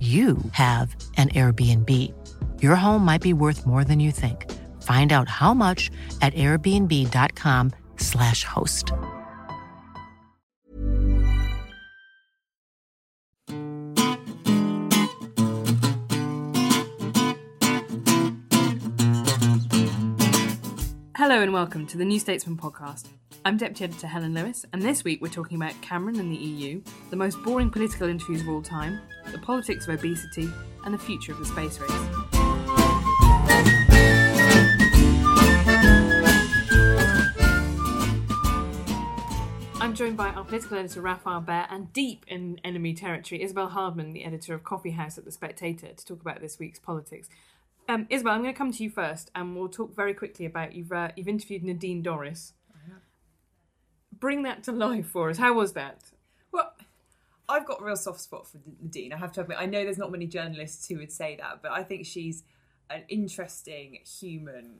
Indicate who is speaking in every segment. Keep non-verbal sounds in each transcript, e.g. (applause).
Speaker 1: you have an Airbnb. Your home might be worth more than you think. Find out how much at airbnb.com/slash host.
Speaker 2: Hello and welcome to the New Statesman podcast. I'm Deputy Editor Helen Lewis, and this week we're talking about Cameron and the EU, the most boring political interviews of all time, the politics of obesity, and the future of the space race. I'm joined by our political editor Rafael Behr and deep in enemy territory, Isabel Hardman, the editor of Coffee House at The Spectator, to talk about this week's politics. Um, Isabel, I'm going to come to you first, and we'll talk very quickly about you've uh, you've interviewed Nadine Dorries. Bring that to life for us. How was that?
Speaker 3: Well, I've got a real soft spot for Nadine. I have to admit. I know there's not many journalists who would say that, but I think she's an interesting human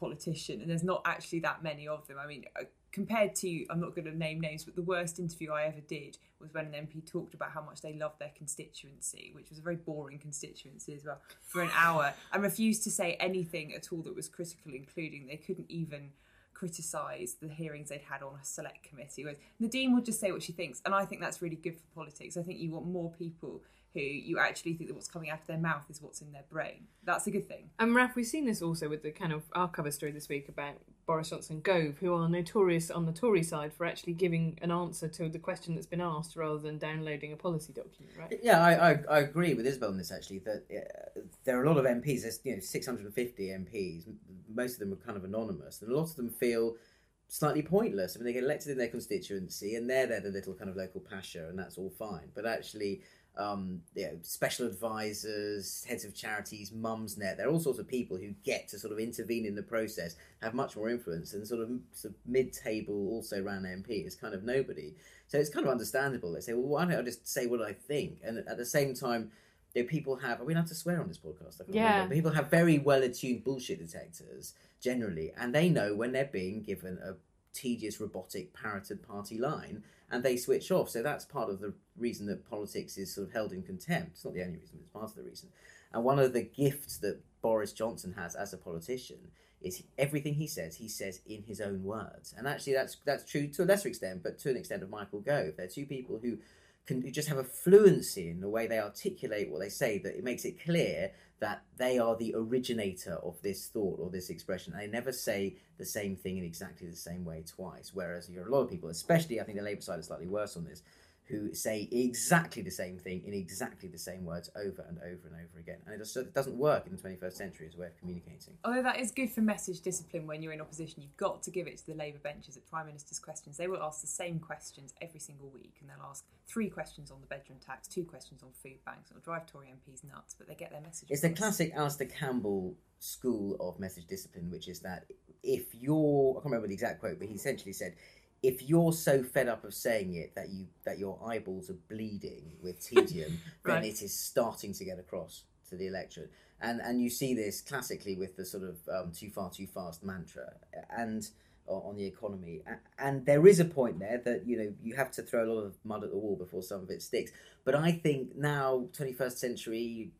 Speaker 3: politician, and there's not actually that many of them. I mean, uh, compared to, I'm not going to name names, but the worst interview I ever did was when an MP talked about how much they loved their constituency, which was a very boring constituency as well, for an hour, and refused to say anything at all that was critical, including they couldn't even criticise the hearings they'd had on a select committee. Whereas Nadine would just say what she thinks, and I think that's really good for politics. I think you want more people who you actually think that what's coming out of their mouth is what's in their brain. That's a good thing.
Speaker 2: And Raf, we've seen this also with the kind of our cover story this week about Boris Johnson Gove, who are notorious on the Tory side for actually giving an answer to the question that's been asked rather than downloading a policy document, right?
Speaker 4: Yeah, I, I, I agree with Isabel on this actually. That uh, there are a lot of MPs. There's you know 650 MPs. Most of them are kind of anonymous, and a lot of them feel slightly pointless. I mean, they get elected in their constituency, and they're there the little kind of local pasha, and that's all fine. But actually, um, you know, special advisors, heads of charities, Mumsnet. There are all sorts of people who get to sort of intervene in the process, have much more influence, and sort of, sort of mid-table also ran MP is kind of nobody. So it's kind of understandable. They say, well, why don't I just say what I think? And at the same time, you know, people have. Are we allowed to swear on this podcast? I can't
Speaker 2: Yeah.
Speaker 4: remember. People have very well-attuned bullshit detectors generally, and they know when they're being given a tedious, robotic, parroted party line, and they switch off. So that's part of the reason that politics is sort of held in contempt. It's not the only reason, but it's part of the reason. And one of the gifts that Boris Johnson has as a politician is everything he says, he says in his own words. And actually, that's that's true to a lesser extent, but to an extent of Michael Gove. They're two people who can just have a fluency in the way they articulate what they say that it makes it clear that they are the originator of this thought or this expression. They never say the same thing in exactly the same way twice. Whereas you're a lot of people, especially I think the Labour side is slightly worse on this, who say exactly the same thing in exactly the same words over and over and over again. And it, just, it doesn't work in the 21st century as a way of communicating.
Speaker 3: Although that is good for message discipline when you're in opposition, you've got to give it to the Labour benches at Prime Minister's questions. They will ask the same questions every single week, and they'll ask three questions on the bedroom tax, two questions on food banks. It'll drive Tory MPs nuts, but they get their message.
Speaker 4: It's the classic Alastair Campbell school of message discipline, which is that if you're, I can't remember the exact quote, but he essentially said, if you're so fed up of saying it that you that your eyeballs are bleeding with (laughs) tedium,
Speaker 2: Right.
Speaker 4: then it is starting to get across to the electorate. And and you see this classically with the sort of um, too far too fast mantra and o- on the economy. And there is a point there that you know you have to throw a lot of mud at the wall before some of it sticks. But I think now, 21st century,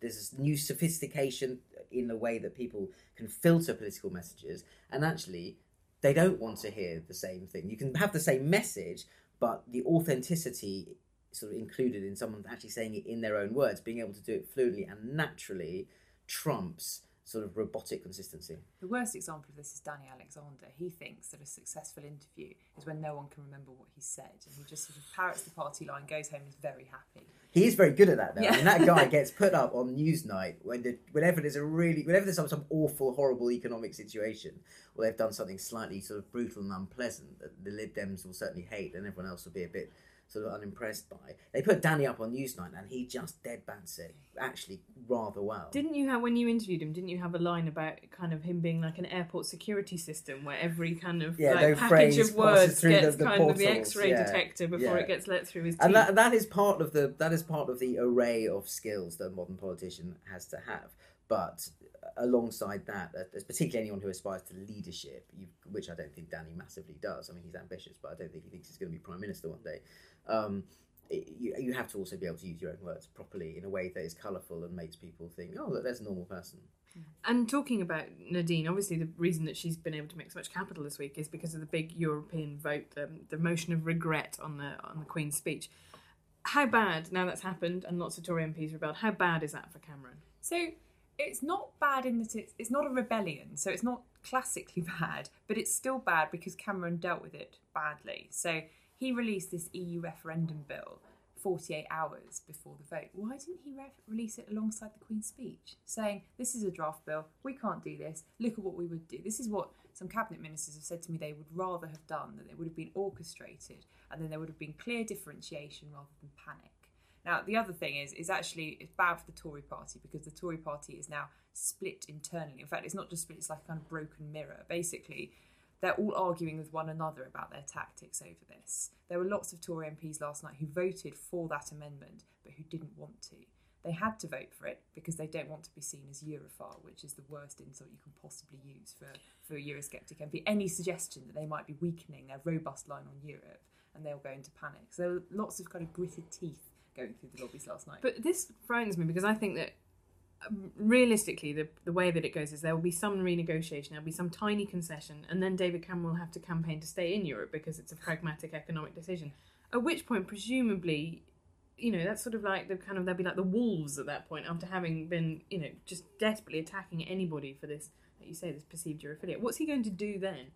Speaker 4: there's this new sophistication in the way that people can filter political messages, and actually, they don't want to hear the same thing. You can have the same message, but the authenticity sort of included in someone actually saying it in their own words, being able to do it fluently and naturally trumps sort of robotic consistency.
Speaker 3: The worst example of this is Danny Alexander. He thinks that a successful interview is when no one can remember what he said, and he just sort of parrots the party line, goes home, and is very happy.
Speaker 4: He is very good at that, though.
Speaker 3: Yeah.
Speaker 4: And that guy (laughs) gets put up on Newsnight when the, whenever there's a really, whenever there's some, some awful, horrible economic situation, or they've done something slightly sort of brutal and unpleasant that the Lib Dems will certainly hate, and everyone else will be a bit sort of unimpressed by. They put Danny up on Newsnight, and he just dead bats it actually rather well.
Speaker 2: Didn't you have when you interviewed him? Didn't you have a line about kind of him being like an airport security system where every kind of
Speaker 4: Yeah,
Speaker 2: like, package of words
Speaker 4: through the-
Speaker 2: gets
Speaker 4: the
Speaker 2: kind of the X-ray
Speaker 4: yeah,
Speaker 2: detector before
Speaker 4: yeah.
Speaker 2: it gets let through his teeth?
Speaker 4: and that that is part of the that is part of the array of skills that a modern politician has to have. But alongside that, uh, particularly anyone who aspires to leadership, you, which I don't think Danny massively does. I mean, he's ambitious, but I don't think he thinks he's going to be prime minister one day. Um, it- you, you have to also be able to use your own words properly in a way that is colourful and makes people think, oh, look, there's a normal person.
Speaker 2: And talking about Nadine, obviously the reason that she's been able to make so much capital this week is because of the big European vote, um, the motion of regret on the on the Queen's speech. How bad now that's happened, and lots of Tory MPs rebelled? How bad is that for Cameron?
Speaker 3: So it's not bad in that it's, it's not a rebellion, so it's not classically (laughs) bad, but it's still bad because Cameron dealt with it badly. So he released this EU referendum bill 48 hours before the vote. Why didn't he re- release it alongside the Queen's speech, saying, This is a draft bill, we can't do this, look at what we would do? This is what some cabinet ministers have said to me they would rather have done, that it would have been orchestrated and then there would have been clear differentiation rather than panic. Now, the other thing is, is actually it's bad for the Tory party because the Tory party is now split internally. In fact, it's not just split; it's like a kind of broken mirror. Basically, they're all arguing with one another about their tactics over this. There were lots of Tory MPs last night who voted for that amendment, but who didn't want to. They had to vote for it because they don't want to be seen as Europhile, which is the worst insult you can possibly use for, for a Eurosceptic MP. Any suggestion that they might be weakening their robust line on Europe, and they'll go into panic. So there were lots of kind of gritted teeth going through the lobbies last night.
Speaker 2: But this frightens me because I think that realistically, the the way that it goes is there will be some renegotiation, there'll be some tiny concession, and then David Cameron will have to campaign to stay in Europe because it's a pragmatic economic decision. At which point, presumably, you know, that's sort of like the kind of they'll be like the wolves at that point after having been, you know, just desperately attacking anybody for this, like you say, this perceived Europhiliate. What's he going to do then?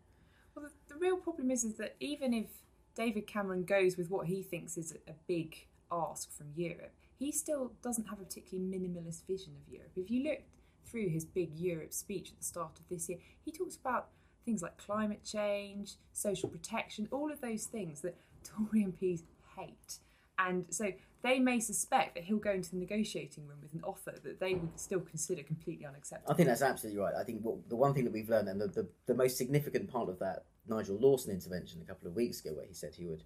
Speaker 3: Well, the, the real problem is, is that even if David Cameron goes with what he thinks is a big ask from Europe, he still doesn't have a particularly minimalist vision of Europe. If you look through his big Europe speech at the start of this year, he talks about things like climate change, social protection, all of those things that (laughs) Tory MPs hate. And so they may suspect that he'll go into the negotiating room with an offer that they would still consider completely unacceptable.
Speaker 4: I think that's absolutely right. I think what, the one thing that we've learned, and the, the, the most significant part of that Nigel Lawson intervention a couple of weeks ago, where he said he would,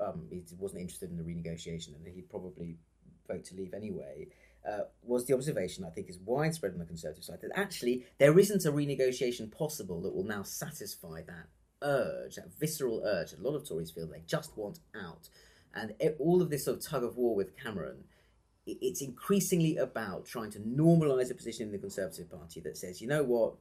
Speaker 4: um, he wasn't interested in the renegotiation and he'd probably vote to leave anyway, uh, was the observation I think is widespread on the Conservative side that actually there isn't a renegotiation possible that will now satisfy that urge, that visceral urge. A lot of Tories feel they just want out, and it, all of this sort of tug of war with Cameron it- it's increasingly about trying to normalise a position in the Conservative Party that says, you know what,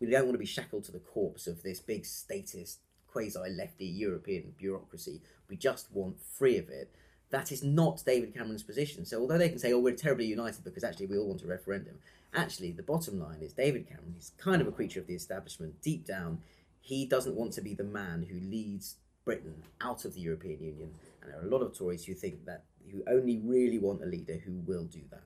Speaker 4: we don't want to be shackled to the corpse of this big statist, quasi lefty European bureaucracy. We just want free of it. That is not David Cameron's position. So, although they can say, oh, we're terribly united because actually we all want a referendum, actually, the bottom line is David Cameron is kind of a creature of the establishment. Deep down, he doesn't want to be the man who leads Britain out of the European Union. And there are a lot of Tories who think that, who only really want a leader who will do that.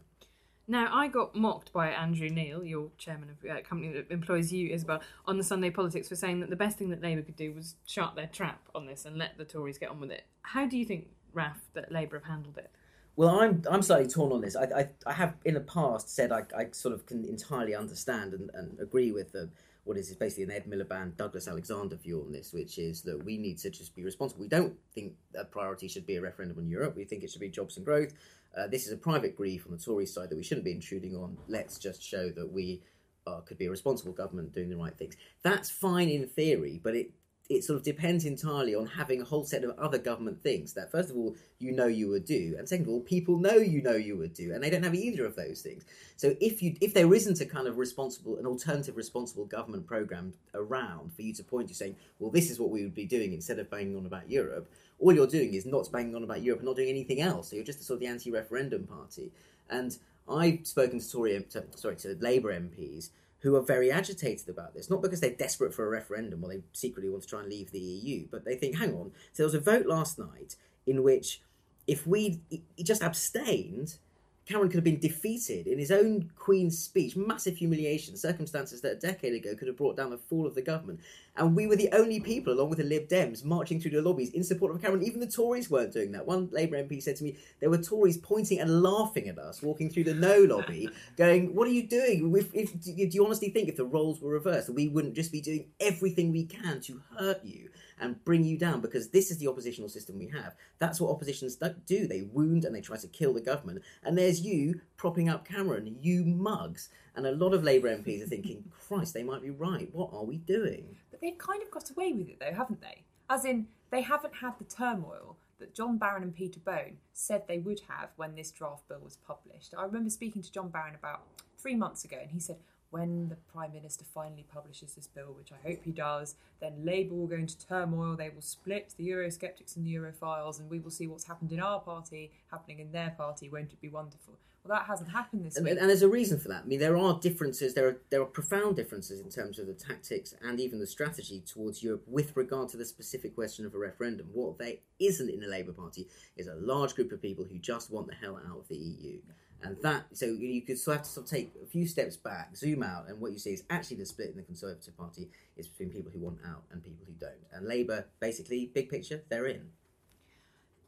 Speaker 2: Now, I got mocked by Andrew Neil, your chairman of a company that employs you, Isabel, on the Sunday Politics for saying that the best thing that Labour could do was shut their trap on this and let the Tories get on with it. How do you think, Raf, that Labour have handled it?
Speaker 4: Well, I'm I'm slightly torn on this. I I, I have in the past said I, I sort of can entirely understand and, and agree with the what is basically an Ed Miliband, Douglas Alexander view on this, which is that we need to just be responsible. We don't think a priority should be a referendum on Europe. We think it should be jobs and growth. Uh, this is a private grief on the Tory side that we shouldn't be intruding on. Let's just show that we uh, could be a responsible government doing the right things. That's fine in theory, but it it sort of depends entirely on having a whole set of other government things that first of all you know you would do and second of all people know you know you would do and they don't have either of those things. So if you if there isn't a kind of responsible an alternative responsible government program around for you to point to saying well this is what we would be doing instead of banging on about europe all you're doing is not banging on about europe and not doing anything else. So you're just a sort of the anti-referendum party. And i've spoken to tory to, sorry to labour mps who are very agitated about this, not because they're desperate for a referendum or they secretly want to try and leave the EU, but they think, hang on, so there was a vote last night in which if we just abstained, Cameron could have been defeated in his own Queen's speech, massive humiliation, circumstances that a decade ago could have brought down the fall of the government. And we were the only people, along with the Lib Dems, marching through the lobbies in support of Cameron. Even the Tories weren't doing that. One Labour MP said to me, there were Tories pointing and laughing at us, walking through the No (laughs) lobby, going, What are you doing? If, if, do you honestly think if the roles were reversed, we wouldn't just be doing everything we can to hurt you? and bring you down because this is the oppositional system we have. That's what oppositions do. They wound and they try to kill the government. And there's you propping up Cameron, you mugs. And a lot of Labour MPs are thinking, Christ, they might be right. What are we doing?
Speaker 3: They've kind of got away with it though, haven't they? As in, they haven't had the turmoil that John Barron and Peter Bone said they would have when this draft bill was published. I remember speaking to John Barron about three months ago, and he said, when the Prime Minister finally publishes this bill, which I hope he does, then Labour will go into turmoil. They will split the Eurosceptics and the Europhiles, and we will see what's happened in our party happening in their party. Won't it be wonderful? Well, that hasn't happened this
Speaker 4: and,
Speaker 3: week.
Speaker 4: And there's a reason for that. I mean, there are differences. There are there are profound differences in terms of the tactics and even the strategy towards Europe with regard to the specific question of a referendum. What there isn't in the Labour Party is a large group of people who just want the hell out of the EU. And that, so you could sort of have to sort of take a few steps back, zoom out, and what you see is actually the split in the Conservative Party is between people who want out and people who don't. And Labour, basically, big picture, they're in.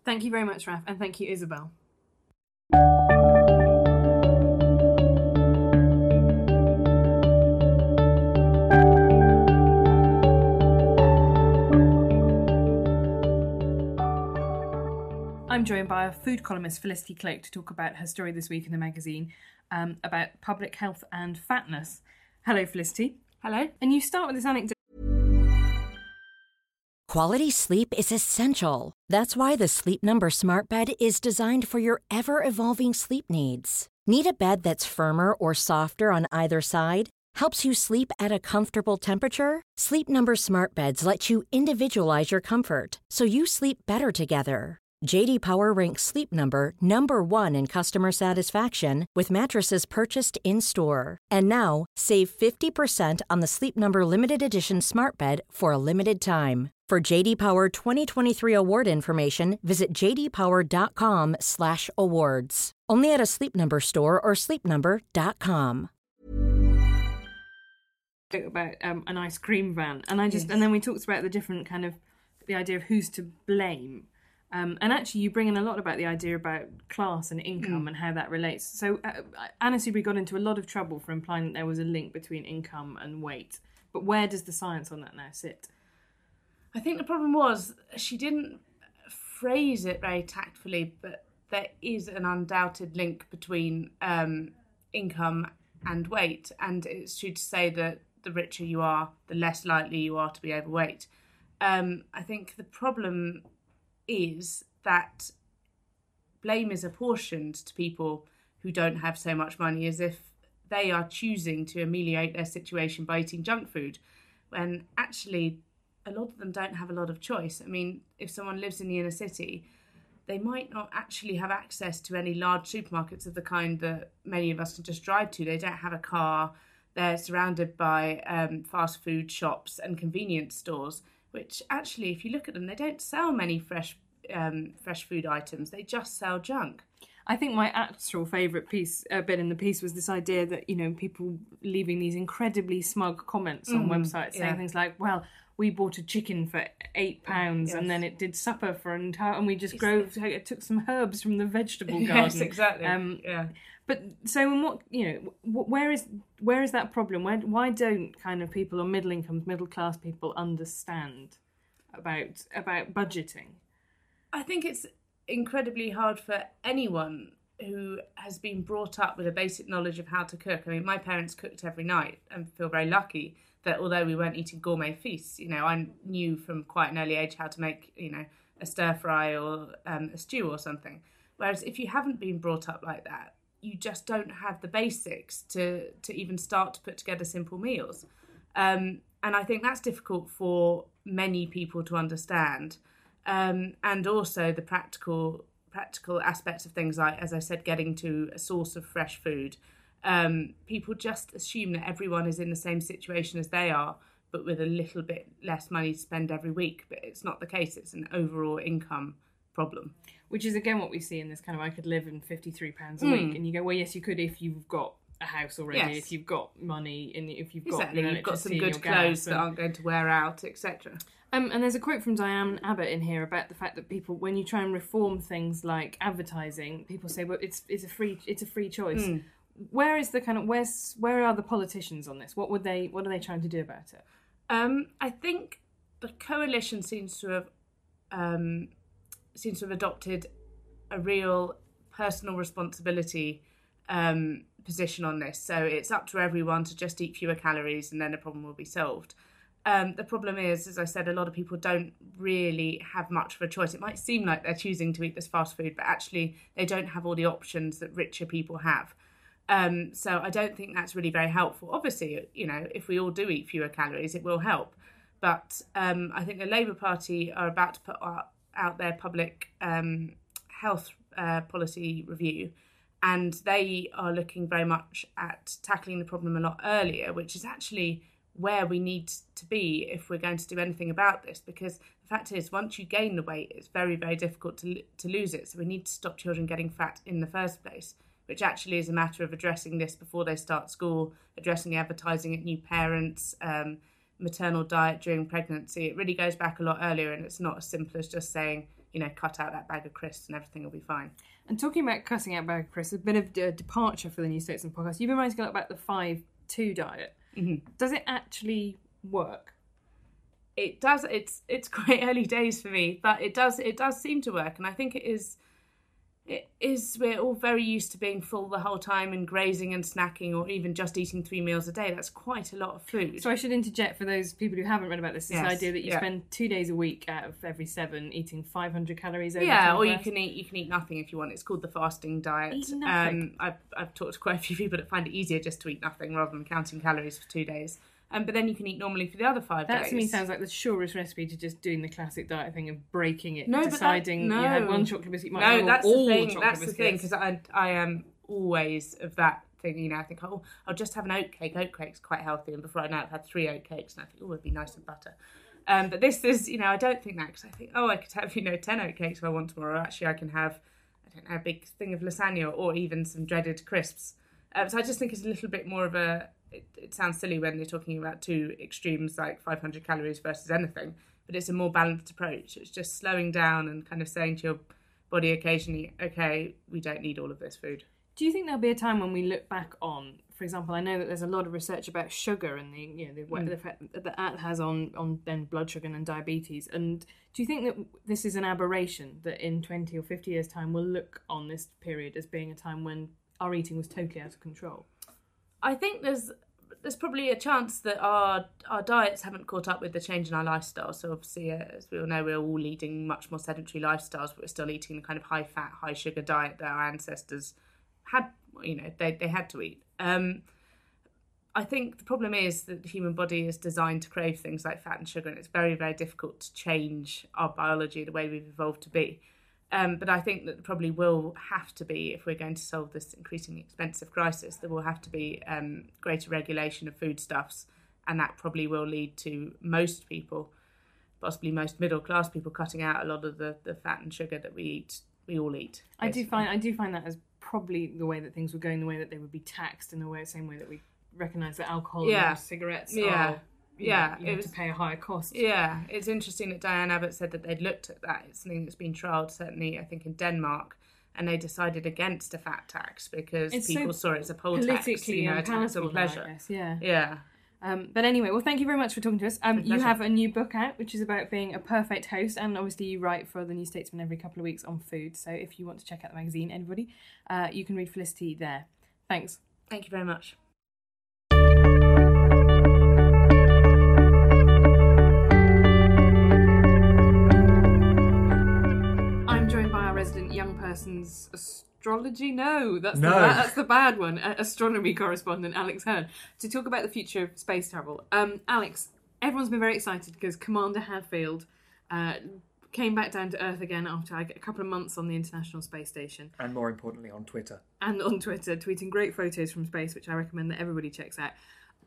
Speaker 2: Thank you very much, Raf, and thank you, Isabel. I'm joined by a food columnist, Felicity Cloake, to talk about her story this week in the magazine um, about public health and fatness. Hello, Felicity.
Speaker 5: Hello.
Speaker 2: And you start with this anecdote.
Speaker 6: Quality sleep is essential. That's why the Sleep Number Smart Bed is designed for your ever evolving sleep needs. Need a bed that's firmer or softer on either side? Helps you sleep at a comfortable temperature? Sleep Number Smart Beds let you individualize your comfort so you sleep better together. JD Power ranks Sleep Number number 1 in customer satisfaction with mattresses purchased in-store. And now, save 50% on the Sleep Number limited edition Smart Bed for a limited time. For JD Power 2023 award information, visit jdpower.com/awards. Only at a Sleep Number store or sleepnumber.com.
Speaker 2: About um, an ice cream van, and I just, yes. and then we talked about the different kind of the idea of who's to blame um, and actually, you bring in a lot about the idea about class and income mm. and how that relates. So, uh, Anna Soubry got into a lot of trouble for implying that there was a link between income and weight. But where does the science on that now sit?
Speaker 5: I think the problem was she didn't phrase it very tactfully, but there is an undoubted link between um, income and weight. And it's true to say that the richer you are, the less likely you are to be overweight. Um, I think the problem is that blame is apportioned to people who don't have so much money as if they are choosing to ameliorate their situation by eating junk food when actually a lot of them don't have a lot of choice. I mean, if someone lives in the inner city, they might not actually have access to any large supermarkets of the kind that many of us can just drive to. They don't have a car. They're surrounded by um, fast food shops and convenience stores which actually, if you look at them, they don't sell many fresh um, fresh food items. They just sell junk.
Speaker 2: I think my actual favourite piece uh, bit in the piece was this idea that you know people leaving these incredibly smug comments on mm, websites saying yeah. things like, "Well, we bought a chicken for eight pounds yes. and then it did supper for an entire, and we just drove, took some herbs from the vegetable (laughs) garden."
Speaker 5: yes, exactly. Um, yeah.
Speaker 2: But so, in what you know, where is where is that problem? Why don't kind of people or middle incomes, middle class people understand about about budgeting?
Speaker 5: I think it's incredibly hard for anyone who has been brought up with a basic knowledge of how to cook. I mean, my parents cooked every night and feel very lucky that although we weren't eating gourmet feasts, you know, I knew from quite an early age how to make, you know, a stir fry or um, a stew or something. Whereas if you haven't been brought up like that, you just don't have the basics to to even start to put together simple meals. Um, and I think that's difficult for many people to understand. Um, and also the practical practical aspects of things like, as I said, getting to a source of fresh food. Um, people just assume that everyone is in the same situation as they are, but with a little bit less money to spend every week. But it's not the case. It's an overall income problem.
Speaker 2: Which is again what we see in this kind of I could live in fifty three pounds a
Speaker 5: Hmm.
Speaker 2: week, and you go, well, yes, you could if you've got a house already,
Speaker 5: Yes.
Speaker 2: if you've got money, and if you've got
Speaker 5: Exactly, you've got some good clothes that aren't going to wear out, etc.
Speaker 2: Um, and there's a quote from Diane Abbott in here about the fact that people, when you try and reform things like advertising, people say, "Well, it's it's a free it's a free choice."
Speaker 5: Hmm.
Speaker 2: Where is the kind of where's where are the politicians on this? What would they what are they trying to do about it?
Speaker 5: Um, I think the coalition seems to have um, seems to have adopted a real personal responsibility um, position on this. So it's up to everyone to just eat fewer calories, and then the problem will be solved. Um, the problem is, as I said, a lot of people don't really have much of a choice. It might seem like they're choosing to eat this fast food, but actually they don't have all the options that richer people have. Um, so I don't think that's really very helpful. Obviously, you know, if we all do eat fewer calories, it will help. But um, I think the Labour Party are about to put out, out their public um, health uh, policy review, and they are looking very much at tackling the problem a lot earlier, which is actually where we need to be if we're going to do anything about this. Because the fact is, once you gain the weight, it's very, very difficult to, to lose it. So we need to stop children getting fat in the first place, which actually is a matter of addressing this before they start school, addressing the advertising at new parents. Um, maternal diet during pregnancy it really goes back a lot earlier and it's not as simple as just saying you know cut out that bag of crisps and everything will be fine
Speaker 2: And talking about cutting out bag of crisps, a bit of a departure for the New Statesman podcast. You've been writing about the five two diet.
Speaker 5: Mm-hmm.
Speaker 2: Does it actually work?
Speaker 5: it does it's it's (laughs) quite early days for me but it does it does seem to work and i think it is it is we're all very used to being full the whole time and grazing and snacking or even just eating three meals a day that's quite a lot of food
Speaker 2: So I should interject for those people who haven't read about this. This
Speaker 5: Yes,
Speaker 2: idea that you
Speaker 5: yeah.
Speaker 2: spend two days a week out of every seven eating 500 calories. Over
Speaker 5: yeah, or you can eat you can eat nothing if you want. It's called the fasting diet.
Speaker 2: Eat nothing.
Speaker 5: Um, I've I've talked to quite a few people that find it easier just to eat nothing rather than counting calories for two days. Um, but then you can eat normally for the other five
Speaker 2: That
Speaker 5: days.
Speaker 2: to me sounds like the surest recipe to just doing the classic diet thing of breaking it,
Speaker 5: No, but that-
Speaker 2: deciding you had one chocolate biscuit. You might
Speaker 5: no, that's
Speaker 2: all
Speaker 5: the thing.
Speaker 2: chocolate
Speaker 5: That's the thing because I I am always of that thing. You know, I think oh I'll just have an oat cake. Oat cake's quite healthy, and before I know it, I've had three oat cakes, and I think oh it'd be nice with butter. Um, but this is you know I don't think that because I think oh I could have you know ten oat cakes if I want tomorrow. Actually, I can have I don't know a big thing of lasagna or even some dreaded crisps. Um, so I just think it's a little bit more of a. It, it sounds silly when you're talking about two extremes like 500 calories versus anything, but it's a more balanced approach. It's just slowing down and kind of saying to your body occasionally, okay, we don't need all of this food.
Speaker 2: Do you think there'll be a time when we look back on, for example, I know that there's a lot of research about sugar and the you know the,
Speaker 5: Mm.
Speaker 2: the effect that that has on on then blood sugar and diabetes. And do you think that this is an aberration that in 20 or 50 years' time we'll look on this period as being a time when our eating was totally out of control?
Speaker 5: I think there's there's probably a chance that our our diets haven't caught up with the change in our lifestyle. So obviously, uh, as we all know, we're all leading much more sedentary lifestyles, but we're still eating the kind of high fat, high sugar diet that our ancestors had. You know, they they had to eat. Um, I think the problem is that the human body is designed to crave things like fat and sugar, and it's very, very difficult to change our biology the way we've evolved to be. Um, but I think that probably will have to be, if we're going to solve this increasingly expensive crisis, there will have to be um, greater regulation of foodstuffs, and that probably will lead to most people, possibly most middle class people, cutting out a lot of the, the fat and sugar that we eat. We all eat.
Speaker 2: I do find I do find that as probably the way that things were going, the way that they would be taxed in the way same way that we recognise that alcohol
Speaker 5: Yeah.
Speaker 2: and cigarettes
Speaker 5: Yeah.
Speaker 2: are
Speaker 5: Yeah,
Speaker 2: know, you
Speaker 5: was-
Speaker 2: to pay a higher cost.
Speaker 5: Yeah, it's interesting that Diane Abbott said that they'd looked at that. It's something that's been trialled, certainly, I think, in Denmark, and they decided against a fat tax because
Speaker 2: It's so
Speaker 5: people saw it as a poll tax, you know, a tax on
Speaker 2: unpalatable now, I
Speaker 5: pleasure.
Speaker 2: guess, yeah.
Speaker 5: Yeah.
Speaker 2: Um, but anyway, well, thank you very much for talking to us. Um, you have a new book out, which is about being a perfect host, and obviously you write for the New Statesman every couple of weeks on food. So if you want to check out the magazine, anybody, uh, you can read Felicity there. Thanks.
Speaker 5: Thank you very much.
Speaker 2: Young person's astrology. No, that's
Speaker 7: No.
Speaker 2: the that's the bad one. Astronomy correspondent Alex Hern to talk about the future of space travel. Um, Alex, everyone's been very excited because Commander Hadfield uh, came back down to Earth again after like, a couple of months on the International Space Station
Speaker 7: And more importantly, on Twitter.
Speaker 2: and on Twitter, tweeting great photos from space, which I recommend that everybody checks out.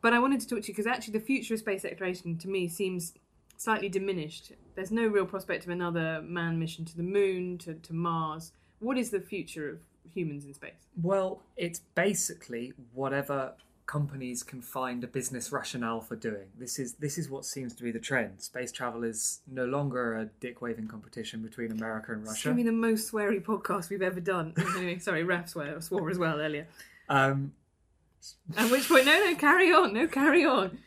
Speaker 2: But I wanted to talk to you because actually the future of space exploration to me seems slightly diminished. There's no real prospect of another manned mission to the moon, to, to Mars. What is the future of humans in space?
Speaker 7: Well, it's basically whatever companies can find a business rationale for doing. This is this is what seems to be the trend. Space travel is no longer a dick waving competition between America and
Speaker 2: It's
Speaker 7: Russia.
Speaker 2: to be the most sweary podcast we've ever done. (laughs) anyway, sorry, Raf swear, swore as well earlier.
Speaker 7: Um,
Speaker 2: At which point, no, no, carry on, no, carry on.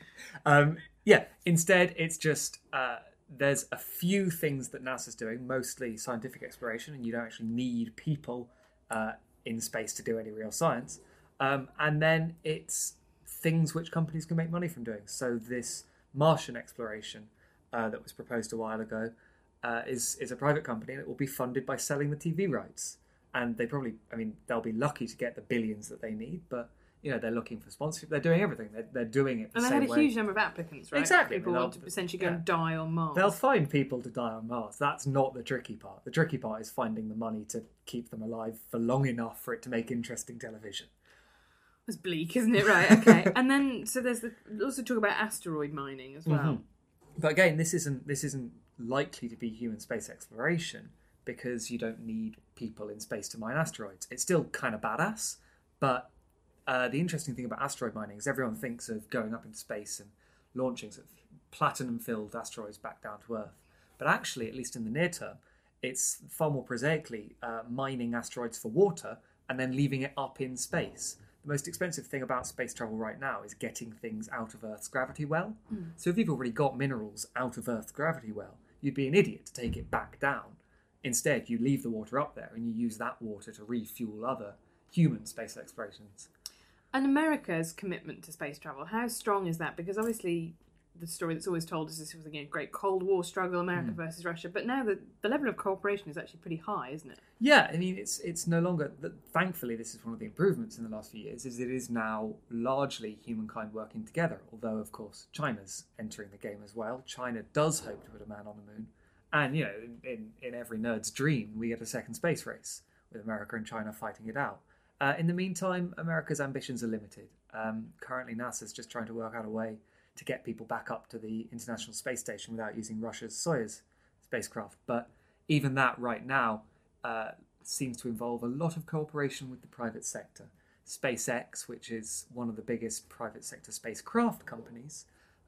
Speaker 7: um, yeah, instead, it's just uh, there's a few things that NASA's doing, mostly scientific exploration, and you don't actually need people uh, in space to do any real science. Um, and then it's things which companies can make money from doing. So this Martian exploration uh, that was proposed a while ago uh, is is a private company, and it will be funded by selling the TV rights. And they probably, I mean, they'll be lucky to get the billions that they need, but you know they're looking for sponsorship. They're doing everything. They're, they're doing it the
Speaker 2: And they had a
Speaker 7: way.
Speaker 2: huge number of applicants, right?
Speaker 7: Exactly,
Speaker 2: People want to essentially go
Speaker 7: yeah.
Speaker 2: and die on Mars.
Speaker 7: They'll find people to die on Mars. That's not the tricky part. The tricky part is finding the money to keep them alive for long enough for it to make interesting television.
Speaker 2: It's bleak, isn't it? Right. Okay. (laughs) and then so there's the also talk about asteroid mining as well. Mm-hmm.
Speaker 7: But again, this isn't this isn't likely to be human space exploration because you don't need people in space to mine asteroids. It's still kind of badass, but uh, the interesting thing about asteroid mining is everyone thinks of going up into space and launching sort of platinum-filled asteroids back down to Earth. But actually, at least in the near term, it's far more prosaically uh, mining asteroids for water and then leaving it up in space. The most expensive thing about space travel right now is getting things out of Earth's gravity well. So if you've already got minerals out of Earth's gravity well, you'd be an idiot to take it back down. Instead, you leave the water up there and you use that water to refuel other human space explorations.
Speaker 2: And America's commitment to space travel, how strong is that? Because obviously, the story that's always told is this was a great Cold War struggle, America
Speaker 7: Hmm.
Speaker 2: versus Russia. But now the the level of cooperation is actually pretty high, isn't it?
Speaker 7: Yeah, I mean, it's it's no longer. Thankfully, this is one of the improvements in the last few years. Is it is now largely humankind working together. Although, of course, China's entering the game as well. China does hope to put a man on the moon, and you know, in in, in every nerd's dream, we get a second space race with America and China fighting it out. Uh, in the meantime, America's ambitions are limited. Um, currently, NASA's just trying to work out a way to get people back up to the International Space Station without using Russia's Soyuz spacecraft. But even that, right now, uh, seems to involve a lot of cooperation with the private sector. SpaceX, which is one of the biggest private sector spacecraft companies,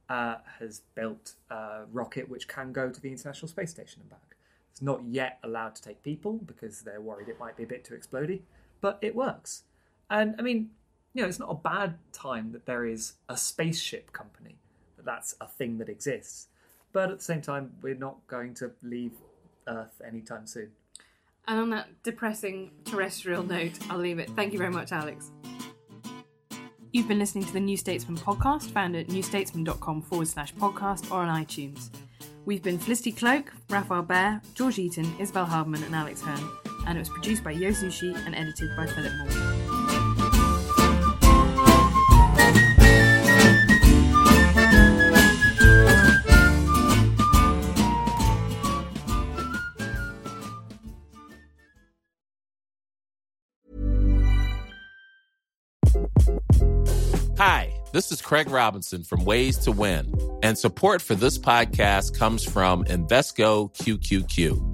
Speaker 7: uh, has built a rocket which can go to the International Space Station and back. It's not yet allowed to take people because they're worried it might be a bit too explodey, but it works. And I mean, you know, it's not a bad time that there is a spaceship company, that that's a thing that exists. But at the same time, we're not going to leave Earth anytime soon.
Speaker 2: And on that depressing terrestrial note, I'll leave it. Thank you very much, Alex. You've been listening to the New Statesman podcast, found at newstatesman.com forward slash podcast or on iTunes. We've been Felicity Cloake, Rafael Behr, George Eaton, Isabel Hardman, and Alex Hern, and it was produced by Yo Zushi and edited by Philip Moore.
Speaker 8: Hi, this is Craig Robinson from Ways to Win, and support for this podcast comes from Invesco QQQ.